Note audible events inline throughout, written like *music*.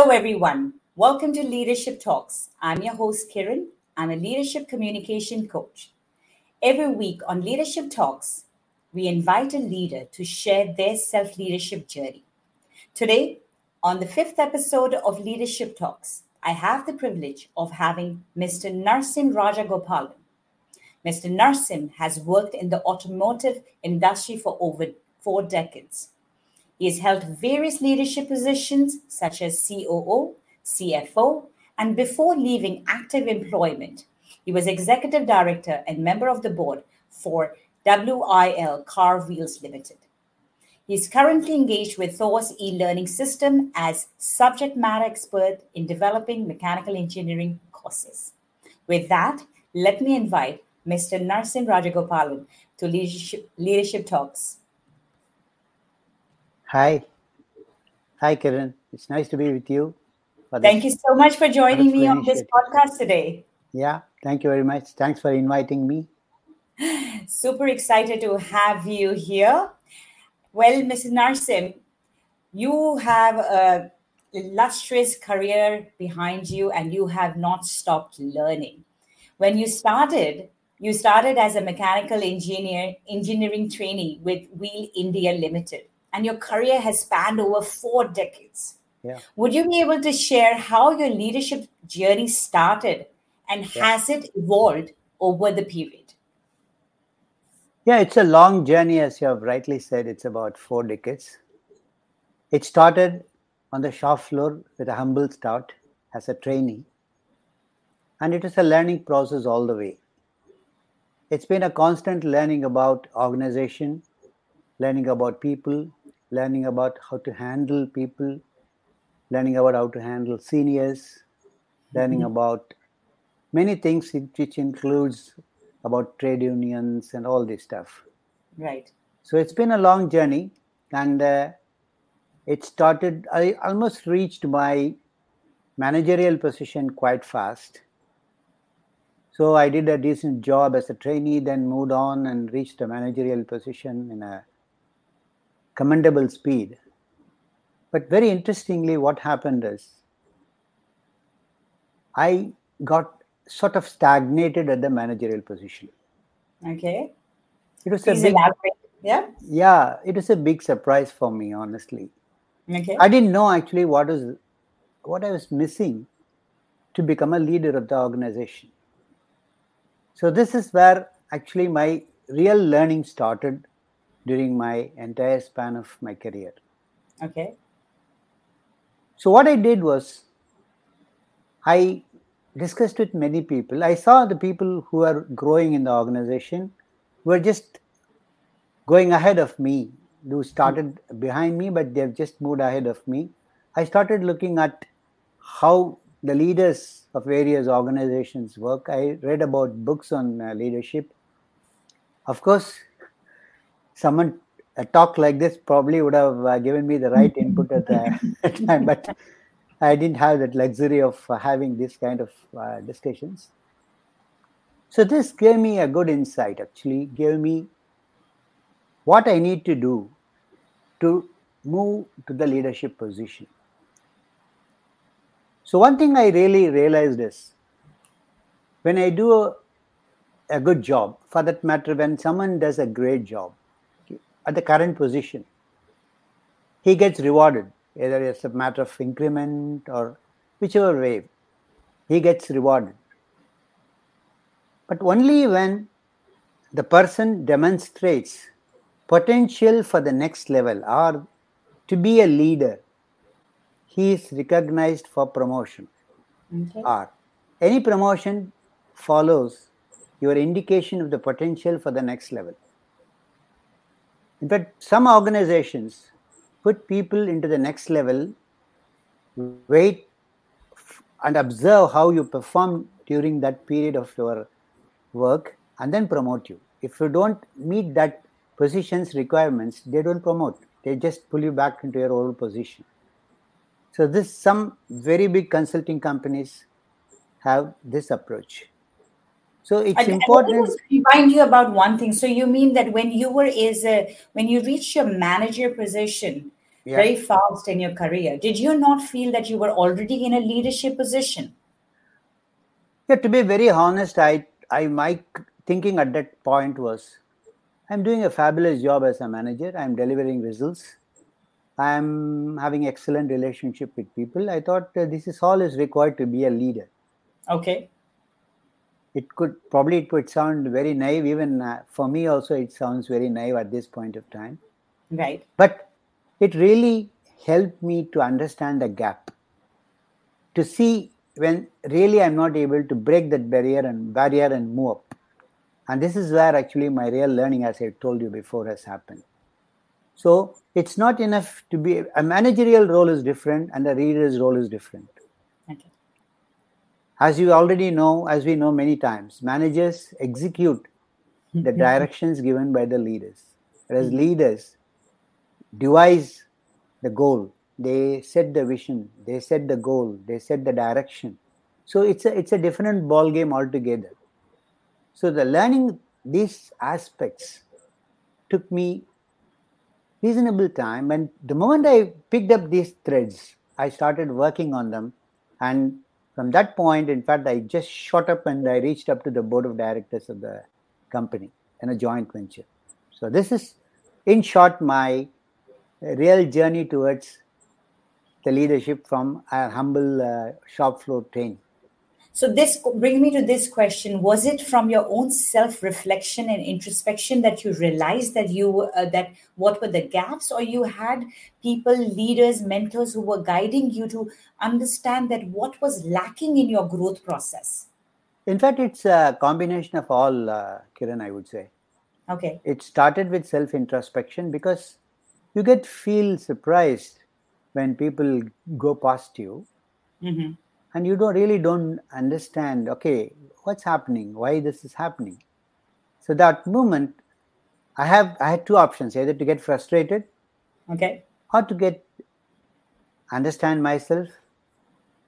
Hello, everyone. Welcome to Leadership Talks. I'm your host, Kiran. I'm a leadership communication coach. Every week on Leadership Talks, we invite a leader to share their self leadership journey. Today, on the fifth episode of Leadership Talks, I have the privilege of having Mr. Narsim Rajagopalan. Mr. Narsim has worked in the automotive industry for over four decades. He has held various leadership positions such as COO, CFO, and before leaving active employment, he was executive director and member of the board for WIL Car Wheels Limited. He is currently engaged with Thor's e-learning system as subject matter expert in developing mechanical engineering courses. With that, let me invite Mr. Narsim Rajagopalan to Leadership, Leadership Talks. Hi. Hi, Kiran. It's nice to be with you. Thank you so much for joining me on this podcast today. Yeah, thank you very much. Thanks for inviting me. *laughs* Super excited to have you here. Well, Mrs. Narsim, you have a illustrious career behind you and you have not stopped learning. When you started, you started as a mechanical engineer, engineering trainee with Wheels India Limited and your career has spanned over four decades. Yeah. Would you be able to share how your leadership journey started and yeah. has it evolved over the period? Yeah, it's a long journey, as you have rightly said. It's about four decades. It started on the shop floor with a humble start as a trainee, and it is a learning process all the way. It's been a constant learning about organization, learning about people, learning about how to handle people, learning about how to handle seniors, learning mm-hmm. about many things which includes about trade unions and all this stuff. Right. So it's been a long journey, and uh, it started. I almost reached my managerial position quite fast. So I did a decent job as a trainee, then moved on and reached a managerial position in a commendable speed. But very interestingly, what happened is I got sort of stagnated at the managerial position. Okay. It was Please a big, elaborate. Yeah. Yeah, it was a big surprise for me, honestly. Okay. I didn't know actually what was what I was missing to become a leader of the organization. So this is where actually my real learning started during my entire span of my career. Okay. So, what I did was I discussed with many people. I saw the people who are growing in the organization were just going ahead of me, who started behind me, but they've just moved ahead of me. I started looking at how the leaders of various organizations work. I read about books on uh, leadership. Of course, someone a talk like this probably would have uh, given me the right input at the *laughs* *laughs* time, but I didn't have that luxury of uh, having this kind of uh, discussions. So this gave me a good insight. Actually, gave me what I need to do to move to the leadership position. So one thing I really realized is when I do a, a good job, for that matter, when someone does a great job, at the current position, he gets rewarded, either it's a matter of increment or whichever way, he gets rewarded. But only when the person demonstrates potential for the next level or to be a leader, he is recognized for promotion. Okay. Or any promotion follows your indication of the potential for the next level. In fact, some organizations put people into the next level, wait and observe how you perform during that period of your work, and then promote you. If you don't meet that position's requirements, they don't promote. They just pull you back into your old position. So this some very big consulting companies have this approach. So it's I, important. I remind you about one thing. So you mean that when you were is a when you reached your manager position, yeah. very fast in your career. Did you not feel that you were already in a leadership position? Yeah, to be very honest, I, I my thinking at that point was, I'm doing a fabulous job as a manager. I'm delivering results. I'm having excellent relationship with people. I thought uh, this is all is required to be a leader. Okay. It could probably it could sound very naive. Even uh, for me, also it sounds very naive at this point of time. Right. But it really helped me to understand the gap, to see when really I'm not able to break that barrier and barrier and move up. And this is where actually my real learning, as I told you before, has happened. So it's not enough to be a managerial role is different and a reader's role is different. As you already know, as we know many times, managers execute hmm. the directions given by the leaders, whereas hmm. leaders devise the goal. They set the vision. They set the goal. They set the direction. So it's a it's a different ball game altogether. So the learning these aspects took me reasonable time. And the moment i picked up these threads i started working on them. And from that point in fact i just shot up and i reached up to the board of directors of the company in a joint venture so this is in short my real journey towards the leadership from a humble uh, shop floor train. So this bring me to this question: Was it from your own self-reflection and introspection that you realized that you uh, that what were the gaps, or you had people, leaders, mentors who were guiding you to understand that what was lacking in your growth process? In fact, it's a combination of all, uh, Kiran. I would say. Okay. It started with self-introspection because you get feel surprised when people go past you mm-hmm. And you don't really don't understand okay what's happening? Why this is happening? So that moment i have i had two options either to get frustrated okay. or to get understand myself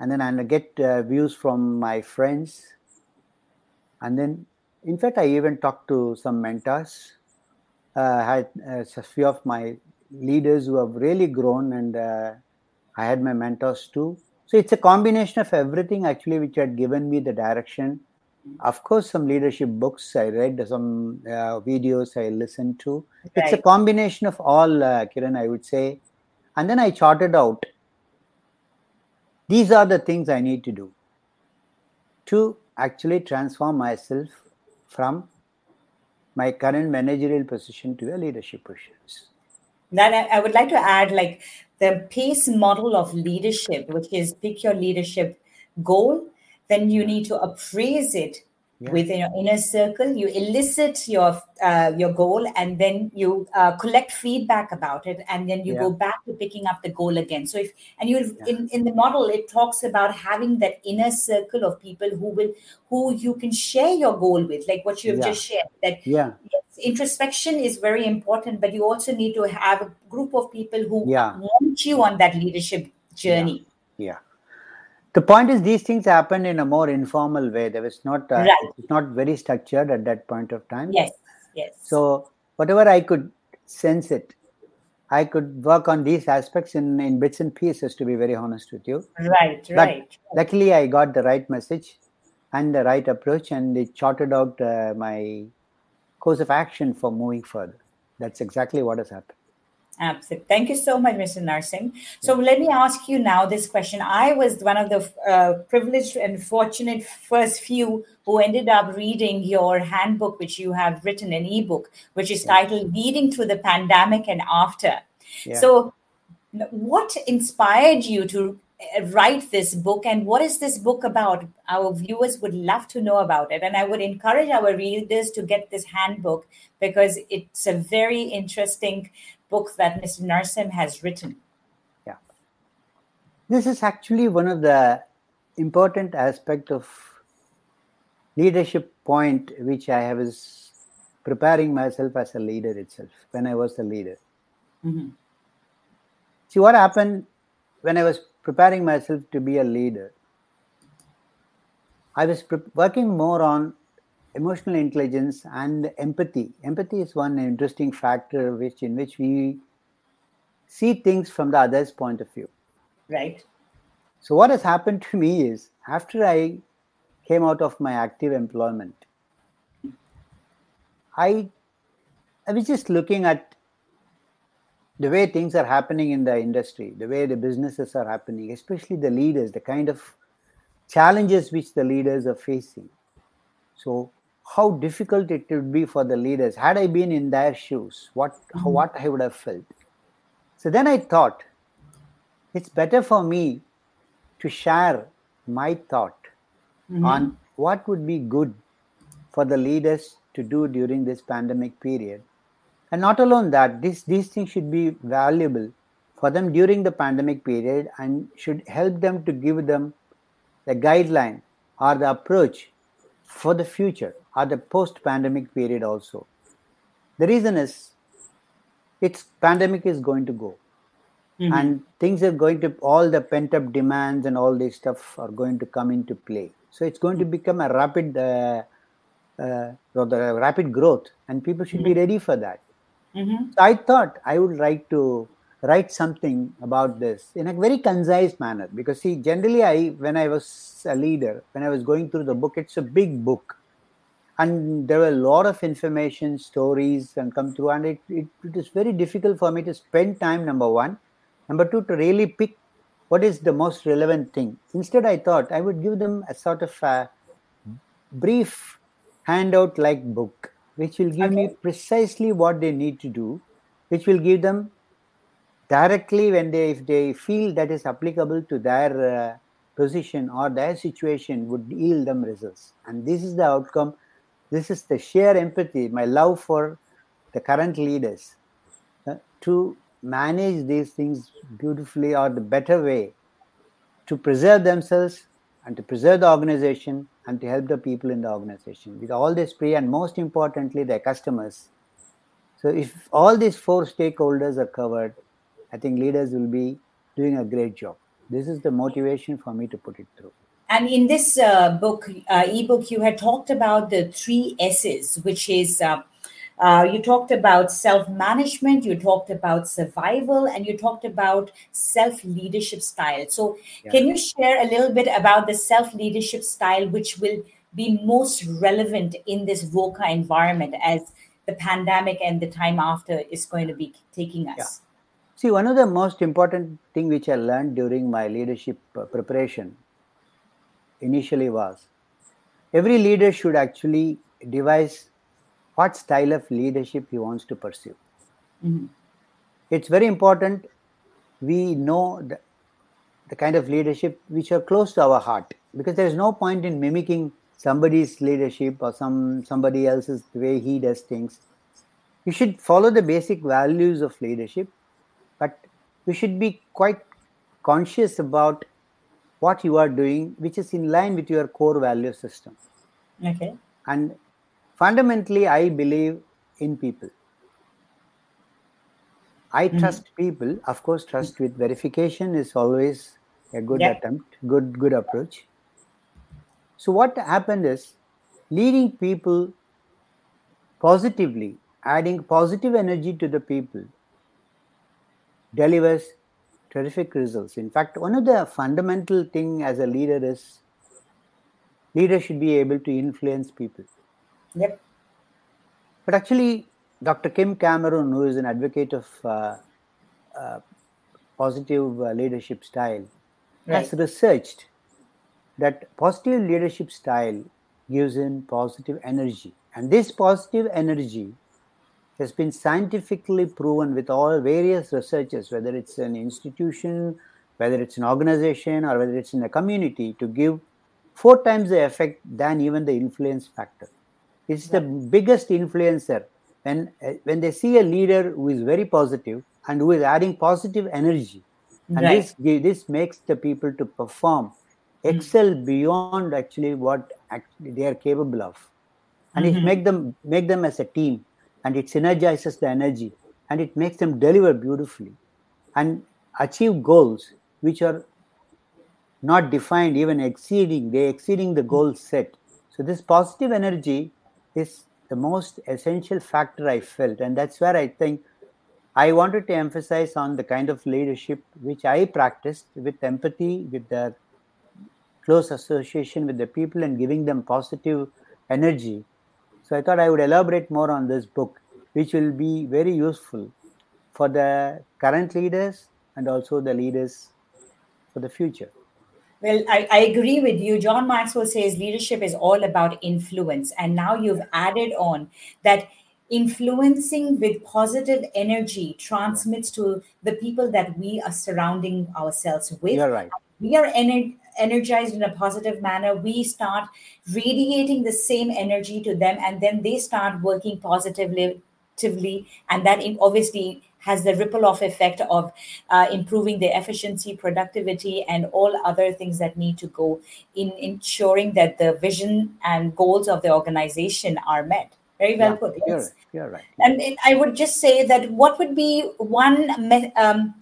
and then i get uh, views from my friends. And then in fact i even talked to some mentors. Uh, had uh, a few of my leaders who have really grown, and uh, I had my mentors too. So it's a combination of everything actually which had given me the direction. Of course, some leadership books I read, some uh, videos I listened to. Right. It's a combination of all, uh, Kiran, I would say. And then I charted out these are the things I need to do to actually transform myself from my current managerial position to a leadership position that I would like to add like the pace model of leadership which is pick your leadership goal then you need to appraise it yeah. within your inner circle you elicit your uh, your goal and then you uh, collect feedback about it and then you yeah. go back to picking up the goal again so if and you yeah. in in the model it talks about having that inner circle of people who will who you can share your goal with like what you've just shared that yeah yes, introspection is very important but you also need to have a group of people who yeah. want you on that leadership journey yeah the point is these things happen in a more informal way. There was not uh, right. it's not very structured at that point of time. Yes yes. So whatever i could sense it i could work on these aspects in in bits and pieces to be very honest with you. Right right. but luckily i got the right message and the right approach and it charted out uh, my course of action for moving further. That's exactly what has happened Absolutely. Thank you so much, Mr. Narsingh. So let me ask you now this question. I was one of the uh, privileged and fortunate first few who ended up reading your handbook, which you have written an ebook, which is titled Leading Through the Pandemic and After. Yeah. So, what inspired you to uh, write this book and what is this book about our viewers would love to know about it and i would encourage our readers to get this handbook because it's a very interesting book that Mr. Narsingh has written. Yeah. This is actually one of the important aspect of leadership point which I have is preparing myself as a leader itself when I was a leader. Mm-hmm. See what happened when I was preparing myself to be a leader. I was pre- working more on emotional intelligence and empathy empathy is one interesting factor which in which we see things from the other's point of view. Right. So, what has happened to me is after I came out of my active employment, I, I was just looking at the way things are happening in the industry, the way the businesses are happening, especially the leaders, the kind of challenges which the leaders are facing. So, how difficult it would be for the leaders had I been in their shoes, what mm-hmm. what I would have felt. So then I thought, it's better for me to share my thought mm-hmm. on what would be good for the leaders to do during this pandemic period. And not alone that, this, these things should be valuable for them during the pandemic period and should help them to give them the guideline or the approach for the future or the post pandemic period also. The reason is it's pandemic is going to go mm-hmm. and things are going to all the pent up demands and all this stuff are going to come into play so it's going to become a rapid uh, uh, rather rapid growth and people should mm-hmm. be ready for that mm-hmm. so i thought i would like to write something about this in a very concise manner because see generally i when i was a leader when i was going through the book it's a big book and there were a lot of information stories and come through. And it, it, it is very difficult for me to spend time number one. Number two to really pick what is the most relevant thing. Instead i thought i would give them a sort of a brief handout like book which will give okay. me precisely what they need to do which will give them directly when they if they feel that is applicable to their uh, position or their situation would yield them results. And this is the outcome this is the sheer empathy my love for the current leaders uh, to manage these things beautifully or the better way to preserve themselves and to preserve the organization and to help the people in the organization with all this pre and most importantly their customers. So if all these four stakeholders are covered i think leaders will be doing a great job. This is the motivation for me to put it through and in this uh, book uh, ebook you had talked about the three s's which is uh, uh, you talked about self management, you talked about survival, and you talked about self leadership style. So, yeah. can you share a little bit about the self leadership style which will be most relevant in this VUCA environment as the pandemic and the time after is going to be taking us? Yeah. See, one of the most important thing which I learned during my leadership uh, preparation initially was every leader should actually devise what style of leadership he wants to pursue. Mm-hmm. It's very important we know the, the kind of leadership which are close to our heart because there is no point in mimicking somebody's leadership or some somebody else's way he does things. You should follow the basic values of leadership, but you should be quite conscious about what you are doing, which is in line with your core value system. Okay. And fundamentally i believe in people i mm-hmm. trust people of course trust with verification is always a good yeah. attempt good good approach so what happened is leading people positively adding positive energy to the people delivers terrific results in fact one of the fundamental thing as a leader is leader should be able to influence people Yep. But actually, Dr. Kim Cameron, who is an advocate of uh, uh, positive uh, leadership style, right. has researched that positive leadership style gives in positive energy. And this positive energy has been scientifically proven with all various researchers, whether it's an institution, whether it's an organization, or whether it's in a community, to give four times the effect than even the influence factor. It's the biggest influencer. When, when they see a leader who is very positive and who is adding positive energy, and right. this, this makes the people to perform, hmm. excel mm-hmm. beyond actually what actually they are capable of. And mm-hmm. it make them make them as a team and it synergizes the energy and it makes them deliver beautifully and achieve goals which are not defined even exceeding they exceeding the goals set so this positive energy is the most essential factor I felt. And that's where I think I wanted to emphasize on the kind of leadership which I practiced with empathy, with the close association with the people, and giving them positive energy. So I thought I would elaborate more on this book, which will be very useful for the current leaders and also the leaders for the future. Well, I, I, agree with you. John Maxwell says leadership is all about influence. And now you've added on that influencing with positive energy transmits to the people that we are surrounding ourselves with. You're right. We are ener- energized in a positive manner. We start radiating the same energy to them, and then they start working positively. And that obviously has the ripple off effect of uh, improving the efficiency, productivity, and all other things that need to go in ensuring that the vision and goals of the organization are met. Very well yeah, put. Yes. You're, you're right. And I would just say that what would be one um,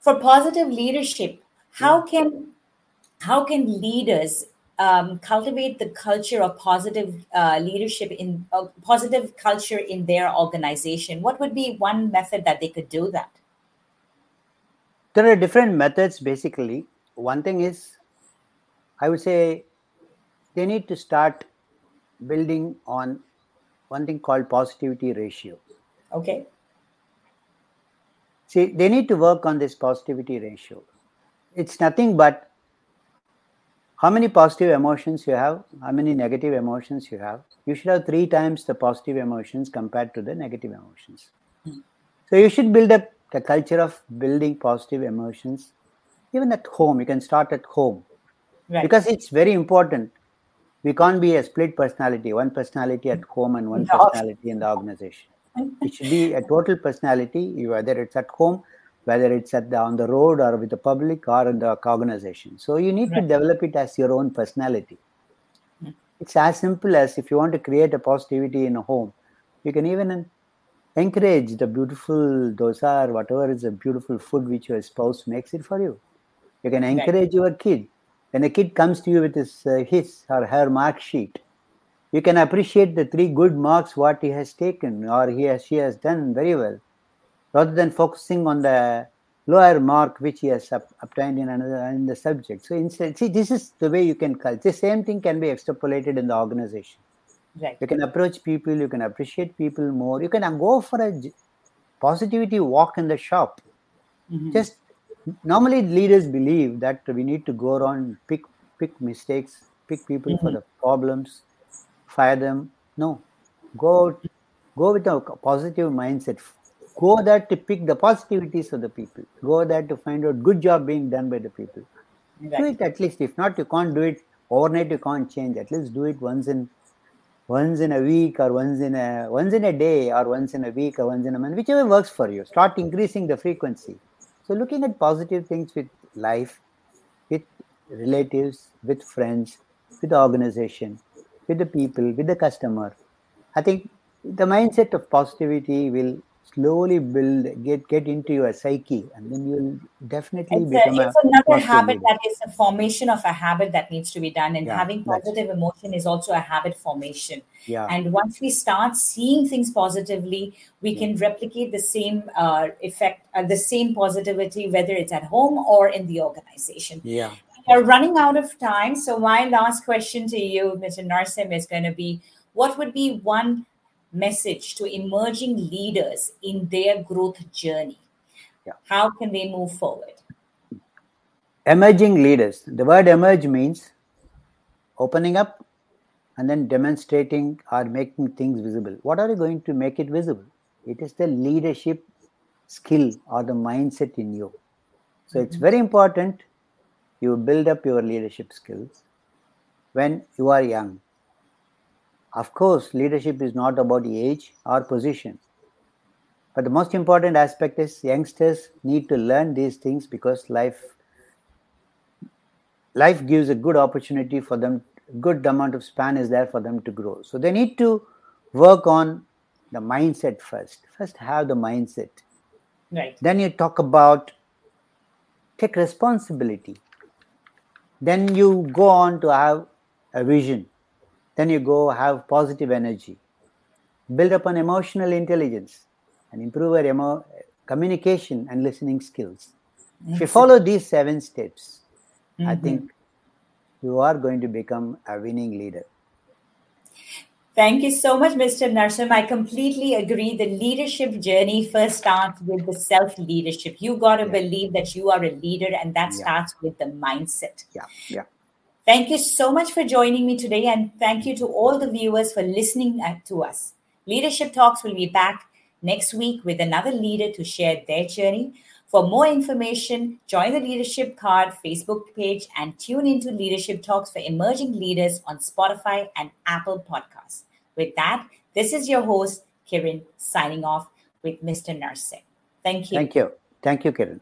for positive leadership? How can how can leaders um, cultivate the culture of positive uh, leadership in uh, positive culture in their organization? What would be one method that they could do that? There are different methods. Basically, one thing is, I would say, they need to start building on one thing called positivity ratio. Okay. See, they need to work on this positivity ratio. It's nothing but how many positive emotions you have, how many negative emotions you have. You should have three times the positive emotions compared to the negative emotions. Mm. So you should build up the culture of building positive emotions even at home. You can start at home right. because it's very important we can't be a split personality, one personality at home and one personality in the organization. It should be a total personality, You whether it's at home, whether it's at the, on the road or with the public or in the organization. So you need right. to develop it as your own personality. Hmm. It's as simple as if you want to create a positivity in a home, you can even encourage the beautiful dosa or whatever is a beautiful food which your spouse makes it for you. You can encourage right. your kid when a kid comes to you with his, uh, his or her mark sheet, you can appreciate the three good marks what he has taken or he has she has done very well, rather than focusing on the lower mark which he has obtained in another in the subject. So instead, see, this is the way you can cultivate. The same thing can be extrapolated in the organization. Right. You can approach people, you can appreciate people more. You can go for a positivity walk in the shop. Mm-hmm. Just normally leaders believe that we need to go around pick pick mistakes pick people mm-hmm. for the problems fire them no go go with a positive mindset go there to pick the positivities of the people. Go there to find out good job being done by the people. Do it at least. If not you can't do it overnight. You can't change. At least do it once in once in a week or once in a once in a day or once in a week or once in a month whichever works for you. Start increasing the frequency. So, looking at positive things with life, with relatives, with friends, with the organization, with the people, with the customer, I think the mindset of positivity will slowly build get get into your psyche and then you'll definitely it's become a, it's a another habit leader. that is a formation of a habit that needs to be done and yeah, having positive emotion is also a habit formation yeah. and once we start seeing things positively we yeah. can replicate the same uh, effect uh, the same positivity whether it's at home or in the organization yeah we're running out of time so my last question to you mr narsim is going to be what would be one message to emerging leaders in their growth journey? Yeah. How can they move forward? Emerging leaders. The word emerge means opening up and then demonstrating or making things visible. What are you going to make it visible? It is the leadership skill or the mindset in you. So mm-hmm. it's very important you build up your leadership skills when you are young of course, leadership is not about age or position. But the most important aspect is youngsters need to learn these things because life life gives a good opportunity for them good amount of span is there for them to grow. So they need to work on the mindset first. First have the mindset. Right. Then you talk about take responsibility. Then you go on to have a vision then you go have positive energy. Build up an emotional intelligence and improve your emo- communication and listening skills. If you follow these seven steps, mm-hmm. I think you are going to become a winning leader. Thank you so much, Mr. Narsum. I completely agree. The leadership journey first starts with the self leadership. You got to yeah. believe that you are a leader, and that yeah. starts with the mindset. Yeah, yeah. Thank you so much for joining me today, and thank you to all the viewers for listening uh, to us. Leadership Talks will be back next week with another leader to share their journey. For more information, join the Leadership Card Facebook page and tune into Leadership Talks for emerging leaders on Spotify and Apple Podcasts. With that, this is your host, Kiran, signing off with Mr. Narsing. Thank you. Thank you. Thank you, Kiran.